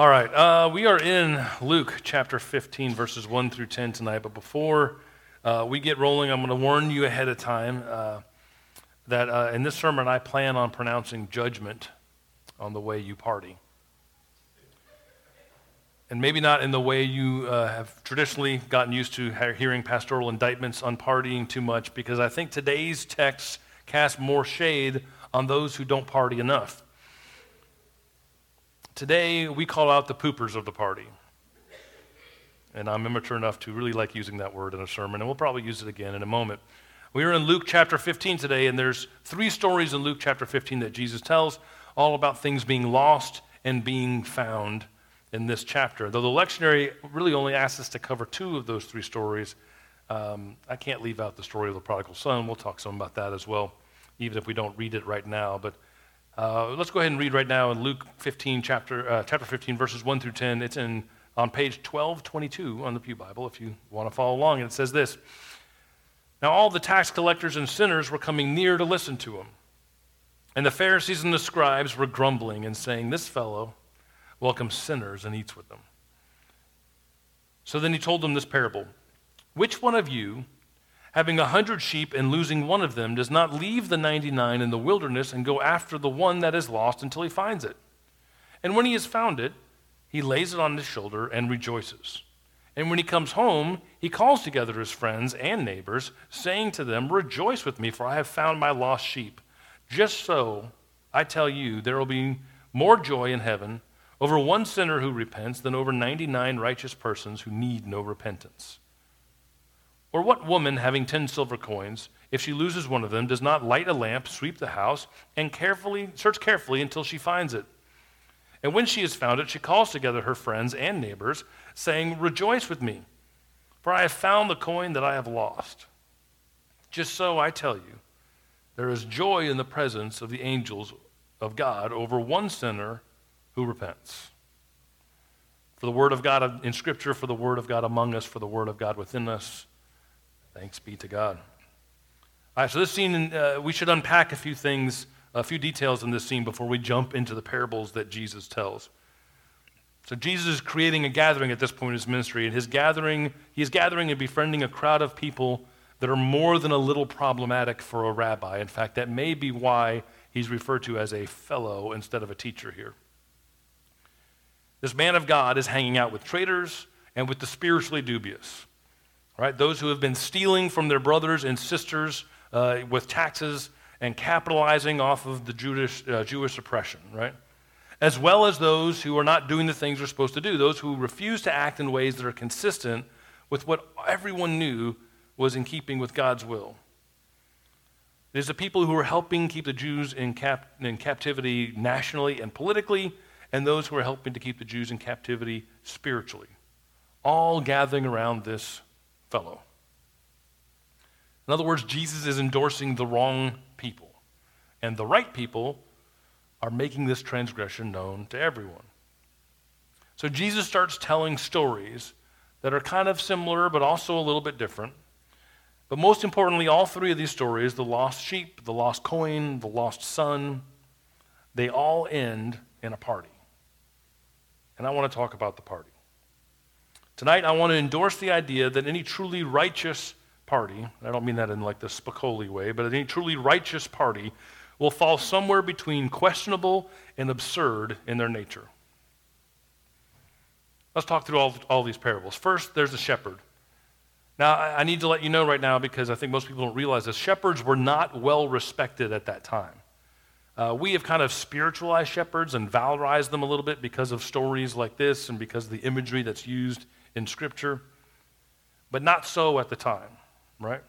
All right, uh, we are in Luke chapter 15, verses 1 through 10 tonight. But before uh, we get rolling, I'm going to warn you ahead of time uh, that uh, in this sermon I plan on pronouncing judgment on the way you party. And maybe not in the way you uh, have traditionally gotten used to hearing pastoral indictments on partying too much, because I think today's text casts more shade on those who don't party enough. Today, we call out the poopers of the party. And I'm immature enough to really like using that word in a sermon, and we'll probably use it again in a moment. We are in Luke chapter 15 today, and there's three stories in Luke chapter 15 that Jesus tells, all about things being lost and being found in this chapter. Though the lectionary really only asks us to cover two of those three stories, um, I can't leave out the story of the prodigal son. We'll talk some about that as well, even if we don't read it right now. But uh, let's go ahead and read right now in Luke 15, chapter, uh, chapter 15, verses 1 through 10. It's in, on page 1222 on the Pew Bible if you want to follow along. And it says this Now all the tax collectors and sinners were coming near to listen to him. And the Pharisees and the scribes were grumbling and saying, This fellow welcomes sinners and eats with them. So then he told them this parable Which one of you, having a hundred sheep and losing one of them, does not leave the 99 in the wilderness and go after the one that is lost until he finds it. And when he has found it, he lays it on his shoulder and rejoices. And when he comes home, he calls together his friends and neighbors, saying to them, Rejoice with me, for I have found my lost sheep. Just so, I tell you, there will be more joy in heaven over one sinner who repents than over 99 righteous persons who need no repentance. Or what woman, having ten silver coins, if she loses one of them, does not light a lamp, sweep the house, and carefully search carefully until she finds it? And when she has found it, she calls together her friends and neighbors, saying, Rejoice with me, for I have found the coin that I have lost. Just so I tell you, there is joy in the presence of the angels of God over one sinner who repents. For the word of God in Scripture, for the word of God among us, for the word of God within us. Thanks be to God. All right, so this scene, uh, we should unpack a few things, a few details in this scene before we jump into the parables that Jesus tells. So Jesus is creating a gathering at this point in his ministry, and his gathering, he's gathering and befriending a crowd of people that are more than a little problematic for a rabbi. In fact, that may be why he's referred to as a fellow instead of a teacher here. This man of God is hanging out with traitors and with the spiritually dubious right? Those who have been stealing from their brothers and sisters uh, with taxes and capitalizing off of the Jewish, uh, Jewish oppression, right? As well as those who are not doing the things they're supposed to do, those who refuse to act in ways that are consistent with what everyone knew was in keeping with God's will. There's the people who are helping keep the Jews in, cap- in captivity nationally and politically, and those who are helping to keep the Jews in captivity spiritually, all gathering around this fellow. In other words, Jesus is endorsing the wrong people, and the right people are making this transgression known to everyone. So Jesus starts telling stories that are kind of similar, but also a little bit different. But most importantly, all three of these stories the lost sheep, the lost coin, the lost son they all end in a party. And I want to talk about the party. Tonight, I want to endorse the idea that any truly righteous party, I don't mean that in like the Spicoli way, but any truly righteous party will fall somewhere between questionable and absurd in their nature. Let's talk through all, all these parables. First, there's the shepherd. Now, I need to let you know right now because I think most people don't realize this shepherds were not well respected at that time. Uh, we have kind of spiritualized shepherds and valorized them a little bit because of stories like this and because of the imagery that's used in Scripture, but not so at the time, right?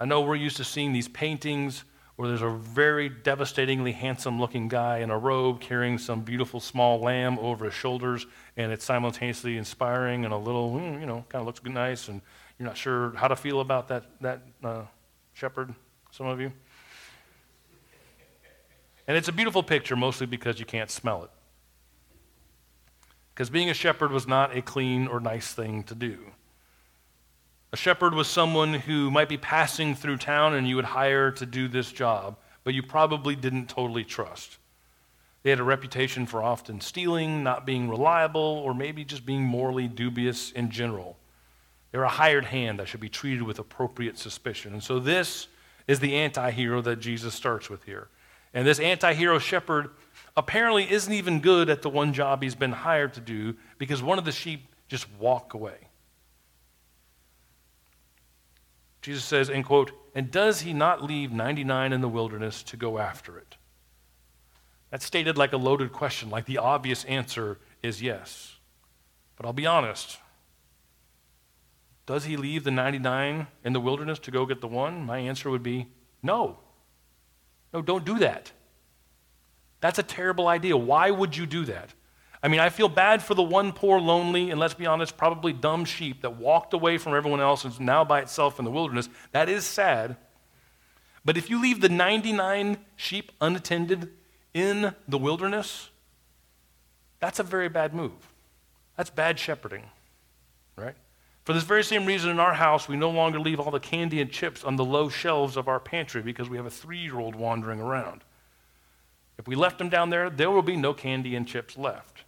I know we're used to seeing these paintings where there's a very devastatingly handsome looking guy in a robe carrying some beautiful small lamb over his shoulders, and it's simultaneously inspiring and a little, hmm, you know, kind of looks nice, and you're not sure how to feel about that, that uh, shepherd, some of you. And it's a beautiful picture mostly because you can't smell it. Because being a shepherd was not a clean or nice thing to do. A shepherd was someone who might be passing through town and you would hire to do this job, but you probably didn't totally trust. They had a reputation for often stealing, not being reliable, or maybe just being morally dubious in general. They're a hired hand that should be treated with appropriate suspicion. And so this is the anti hero that Jesus starts with here. And this anti hero shepherd apparently isn't even good at the one job he's been hired to do because one of the sheep just walk away. Jesus says, end quote, and does he not leave 99 in the wilderness to go after it? That's stated like a loaded question, like the obvious answer is yes. But I'll be honest. Does he leave the 99 in the wilderness to go get the one? My answer would be no. No, don't do that. That's a terrible idea. Why would you do that? I mean, I feel bad for the one poor, lonely, and let's be honest, probably dumb sheep that walked away from everyone else and is now by itself in the wilderness. That is sad. But if you leave the 99 sheep unattended in the wilderness, that's a very bad move. That's bad shepherding, right? For this very same reason, in our house, we no longer leave all the candy and chips on the low shelves of our pantry because we have a three year old wandering around. If we left them down there, there will be no candy and chips left.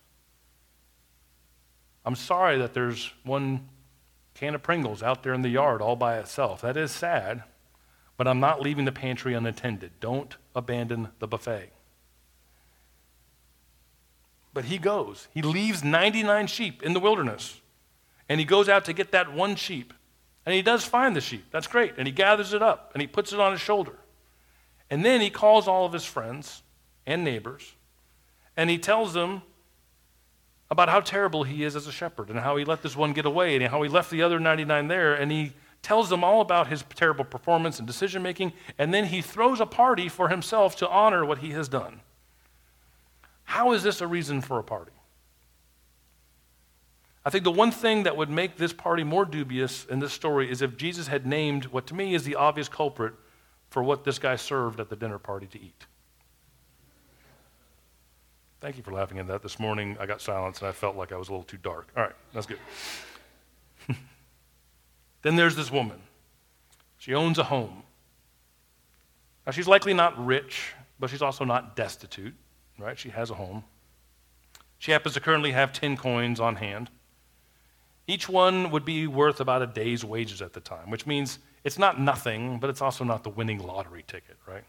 I'm sorry that there's one can of Pringles out there in the yard all by itself. That is sad, but I'm not leaving the pantry unattended. Don't abandon the buffet. But he goes. He leaves 99 sheep in the wilderness. And he goes out to get that one sheep. And he does find the sheep. That's great. And he gathers it up and he puts it on his shoulder. And then he calls all of his friends and neighbors and he tells them about how terrible he is as a shepherd and how he let this one get away and how he left the other 99 there. And he tells them all about his terrible performance and decision making. And then he throws a party for himself to honor what he has done. How is this a reason for a party? I think the one thing that would make this party more dubious in this story is if Jesus had named what to me is the obvious culprit for what this guy served at the dinner party to eat. Thank you for laughing at that. This morning I got silence and I felt like I was a little too dark. All right, that's good. then there's this woman. She owns a home. Now, she's likely not rich, but she's also not destitute right? She has a home. She happens to currently have 10 coins on hand. Each one would be worth about a day's wages at the time, which means it's not nothing, but it's also not the winning lottery ticket, right?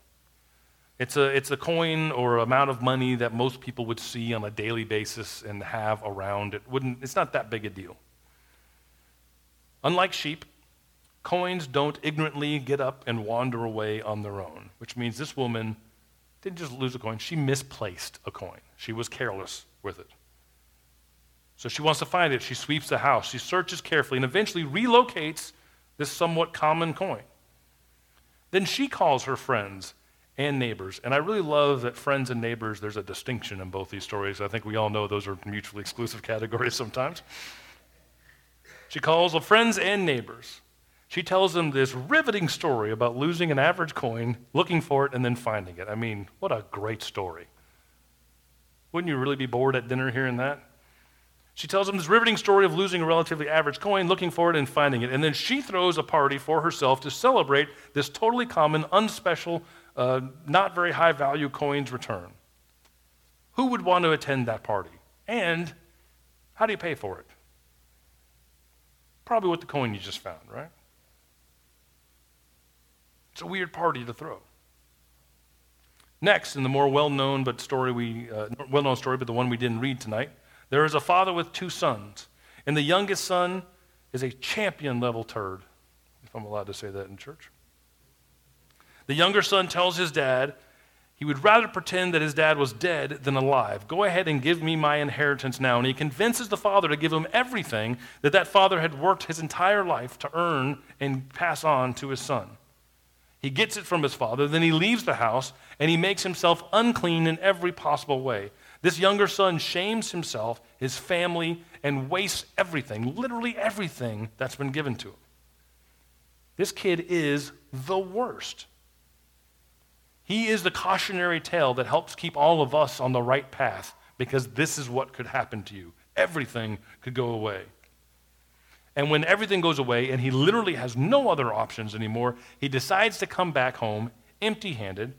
It's a, it's a coin or amount of money that most people would see on a daily basis and have around. It wouldn't, it's not that big a deal. Unlike sheep, coins don't ignorantly get up and wander away on their own, which means this woman didn't just lose a coin, she misplaced a coin. She was careless with it. So she wants to find it. She sweeps the house. She searches carefully and eventually relocates this somewhat common coin. Then she calls her friends and neighbors. And I really love that friends and neighbors, there's a distinction in both these stories. I think we all know those are mutually exclusive categories sometimes. She calls her friends and neighbors. She tells them this riveting story about losing an average coin, looking for it, and then finding it. I mean, what a great story. Wouldn't you really be bored at dinner hearing that? She tells them this riveting story of losing a relatively average coin, looking for it, and finding it. And then she throws a party for herself to celebrate this totally common, unspecial, uh, not very high value coin's return. Who would want to attend that party? And how do you pay for it? Probably with the coin you just found, right? It's a weird party to throw. Next, in the more well-known but story we uh, well-known story, but the one we didn't read tonight, there is a father with two sons, and the youngest son is a champion level turd, if I'm allowed to say that in church. The younger son tells his dad he would rather pretend that his dad was dead than alive. Go ahead and give me my inheritance now. And he convinces the father to give him everything that that father had worked his entire life to earn and pass on to his son. He gets it from his father, then he leaves the house and he makes himself unclean in every possible way. This younger son shames himself, his family, and wastes everything, literally everything that's been given to him. This kid is the worst. He is the cautionary tale that helps keep all of us on the right path because this is what could happen to you. Everything could go away. And when everything goes away and he literally has no other options anymore, he decides to come back home empty handed,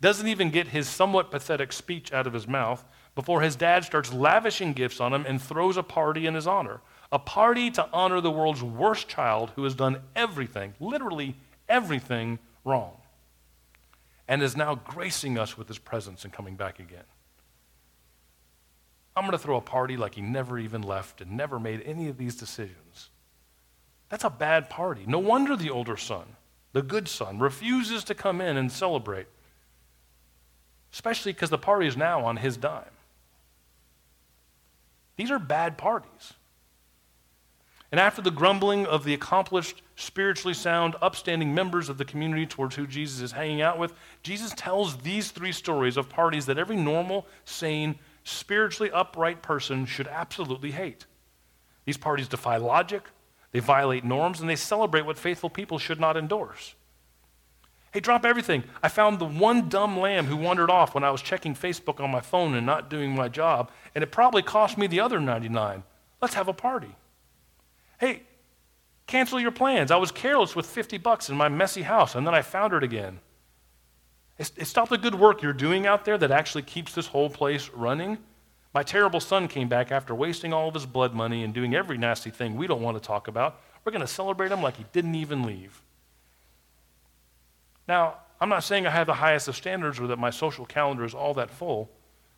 doesn't even get his somewhat pathetic speech out of his mouth before his dad starts lavishing gifts on him and throws a party in his honor. A party to honor the world's worst child who has done everything, literally everything, wrong, and is now gracing us with his presence and coming back again. I'm going to throw a party like he never even left and never made any of these decisions. That's a bad party. No wonder the older son, the good son, refuses to come in and celebrate, especially because the party is now on his dime. These are bad parties. And after the grumbling of the accomplished, spiritually sound, upstanding members of the community towards who Jesus is hanging out with, Jesus tells these three stories of parties that every normal, sane, spiritually upright person should absolutely hate. These parties defy logic, they violate norms, and they celebrate what faithful people should not endorse. Hey, drop everything. I found the one dumb lamb who wandered off when I was checking Facebook on my phone and not doing my job, and it probably cost me the other 99. Let's have a party. Hey, cancel your plans. I was careless with 50 bucks in my messy house, and then I found it again. It's not the good work you're doing out there that actually keeps this whole place running. My terrible son came back after wasting all of his blood money and doing every nasty thing we don't want to talk about. We're going to celebrate him like he didn't even leave. Now, I'm not saying I have the highest of standards or that my social calendar is all that full,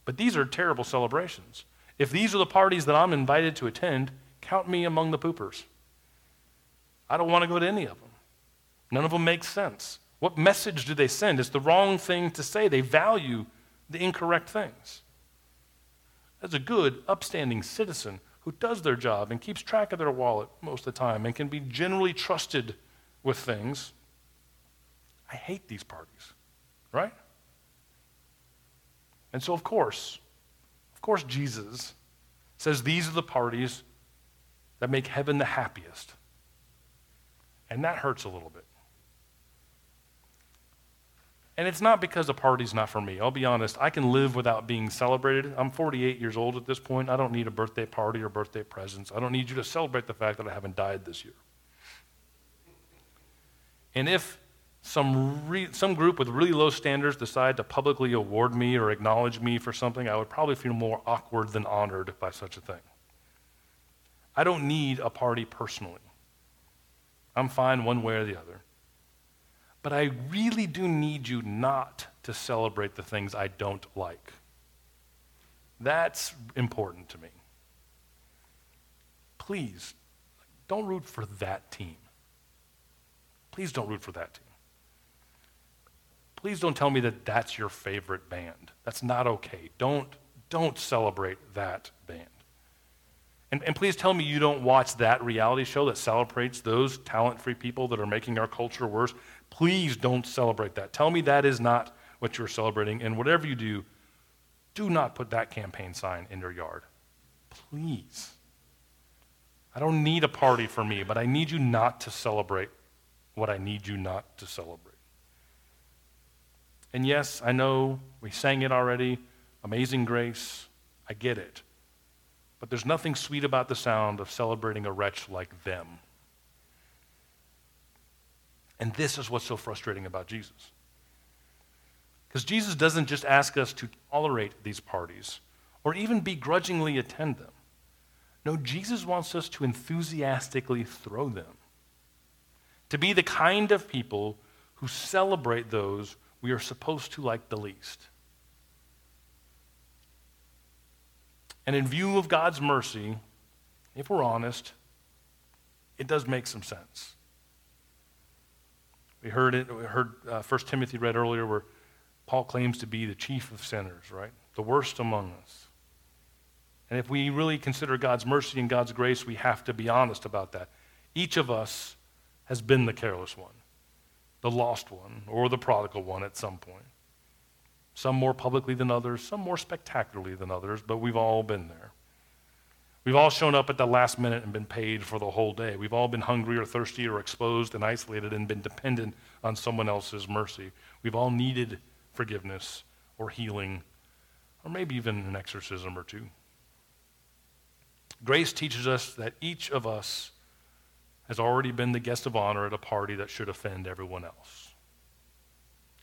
but these are terrible celebrations. If these are the parties that I'm invited to attend, count me among the poopers. I don't want to go to any of them. None of them make sense. What message do they send? It's the wrong thing to say. They value the incorrect things. As a good, upstanding citizen who does their job and keeps track of their wallet most of the time and can be generally trusted with things, I hate these parties, right? And so, of course, of course, Jesus says these are the parties that make heaven the happiest. And that hurts a little bit. And it's not because the party's not for me. I'll be honest, I can live without being celebrated. I'm 48 years old at this point. I don't need a birthday party or birthday presents. I don't need you to celebrate the fact that I haven't died this year. And if some, re- some group with really low standards decide to publicly award me or acknowledge me for something, I would probably feel more awkward than honored by such a thing. I don't need a party personally. I'm fine one way or the other. But I really do need you not to celebrate the things I don't like. That's important to me. Please, don't root for that team. Please don't root for that team please don't tell me that that's your favorite band. That's not okay. Don't, don't celebrate that band. And, and please tell me you don't watch that reality show that celebrates those talent free people that are making our culture worse. Please don't celebrate that. Tell me that is not what you're celebrating. And whatever you do, do not put that campaign sign in your yard. Please. I don't need a party for me, but I need you not to celebrate what I need you not to celebrate. And yes, I know we sang it already Amazing Grace. I get it. But there's nothing sweet about the sound of celebrating a wretch like them. And this is what's so frustrating about Jesus. Because Jesus doesn't just ask us to tolerate these parties or even begrudgingly attend them. No, Jesus wants us to enthusiastically throw them, to be the kind of people who celebrate those we are supposed to like the least. And in view of God's mercy, if we're honest, it does make some sense. We heard it, we heard uh, 1 Timothy read earlier where Paul claims to be the chief of sinners, right? The worst among us. And if we really consider God's mercy and God's grace, we have to be honest about that. Each of us has been the careless one the lost one or the prodigal one at some point. Some more publicly than others, some more spectacularly than others, but we've all been there. We've all shown up at the last minute and been paid for the whole day. We've all been hungry or thirsty or exposed and isolated and been dependent on someone else's mercy. We've all needed forgiveness or healing or maybe even an exorcism or two. Grace teaches us that each of us has already been the guest of honor at a party that should offend everyone else.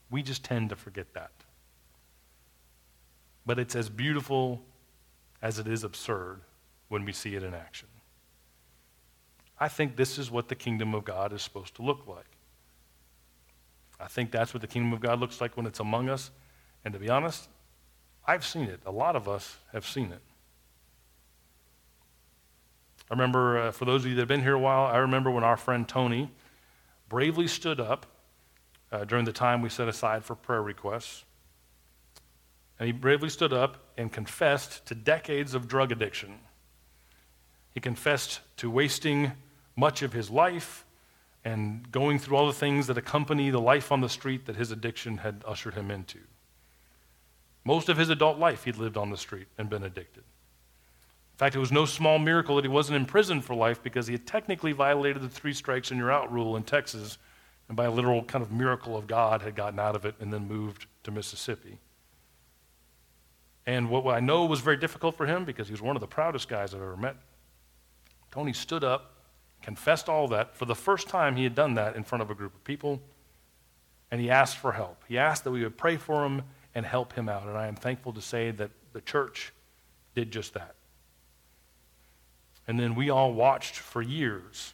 We just tend to forget that. but it's as beautiful as it is absurd when we see it in action. I think this is what the kingdom of God is supposed to look like. I think that's what the kingdom of God looks like when it's among us. And to be honest, I've seen it. A lot of us have seen it. I remember, uh, for those of you that have been here a while, I remember when our friend Tony bravely stood up uh, during the time we set aside for prayer requests. And he bravely stood up and confessed to decades of drug addiction. He confessed to wasting much of his life and going through all the things that accompany the life on the street that his addiction had ushered him into. Most of his adult life, he'd lived on the street and been addicted. In fact, it was no small miracle that he wasn't in prison for life because he had technically violated the three strikes and you're out rule in Texas, and by a literal kind of miracle of God, had gotten out of it and then moved to Mississippi. And what I know was very difficult for him because he was one of the proudest guys I've ever met. Tony stood up, confessed all that. For the first time, he had done that in front of a group of people, and he asked for help. He asked that we would pray for him and help him out. And I am thankful to say that the church did just that. And then we all watched for years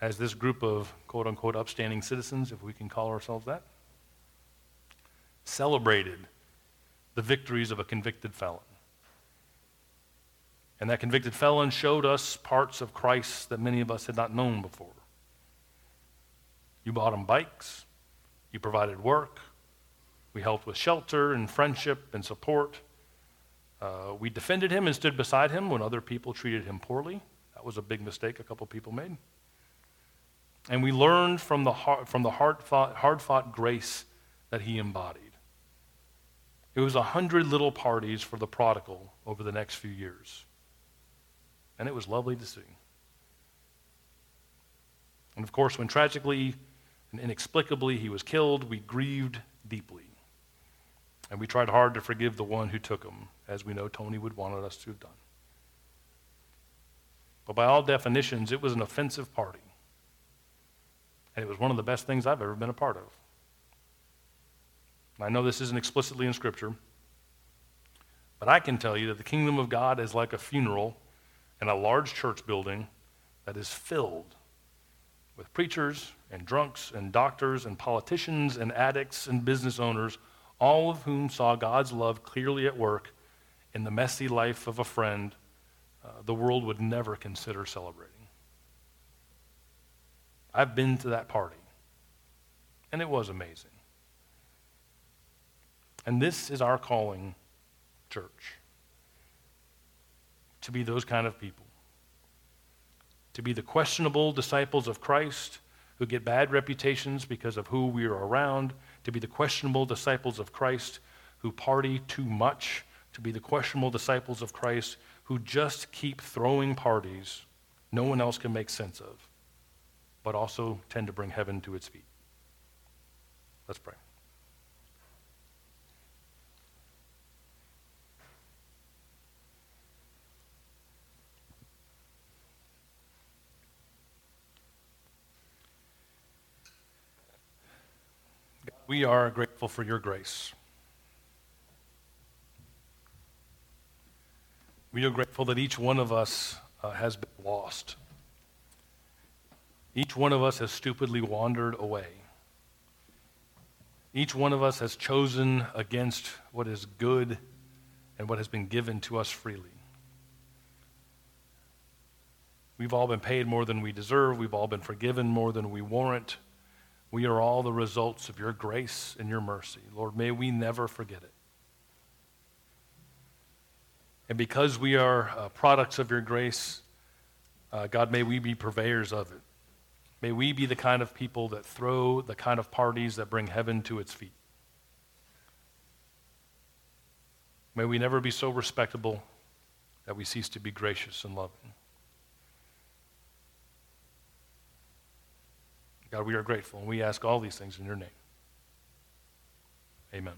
as this group of quote unquote upstanding citizens, if we can call ourselves that, celebrated the victories of a convicted felon. And that convicted felon showed us parts of Christ that many of us had not known before. You bought him bikes, you provided work, we helped with shelter and friendship and support. Uh, we defended him and stood beside him when other people treated him poorly. That was a big mistake a couple people made. And we learned from the, hard, from the hard-fought, hard-fought grace that he embodied. It was a hundred little parties for the prodigal over the next few years. And it was lovely to see. And of course, when tragically and inexplicably he was killed, we grieved deeply. And we tried hard to forgive the one who took him, as we know Tony would wanted us to have done. But by all definitions, it was an offensive party. And it was one of the best things I've ever been a part of. I know this isn't explicitly in Scripture, but I can tell you that the kingdom of God is like a funeral in a large church building that is filled with preachers and drunks and doctors and politicians and addicts and business owners all of whom saw God's love clearly at work in the messy life of a friend uh, the world would never consider celebrating. I've been to that party, and it was amazing. And this is our calling, church to be those kind of people, to be the questionable disciples of Christ who get bad reputations because of who we are around to be the questionable disciples of Christ who party too much, to be the questionable disciples of Christ who just keep throwing parties no one else can make sense of, but also tend to bring heaven to its feet. Let's pray. We are grateful for your grace. We are grateful that each one of us uh, has been lost. Each one of us has stupidly wandered away. Each one of us has chosen against what is good and what has been given to us freely. We've all been paid more than we deserve. We've all been forgiven more than we warrant. We are all the results of your grace and your mercy. Lord, may we never forget it. And because we are uh, products of your grace, uh, God, may we be purveyors of it. May we be the kind of people that throw the kind of parties that bring heaven to its feet. May we never be so respectable that we cease to be gracious and loving. God, we are grateful, and we ask all these things in your name. Amen.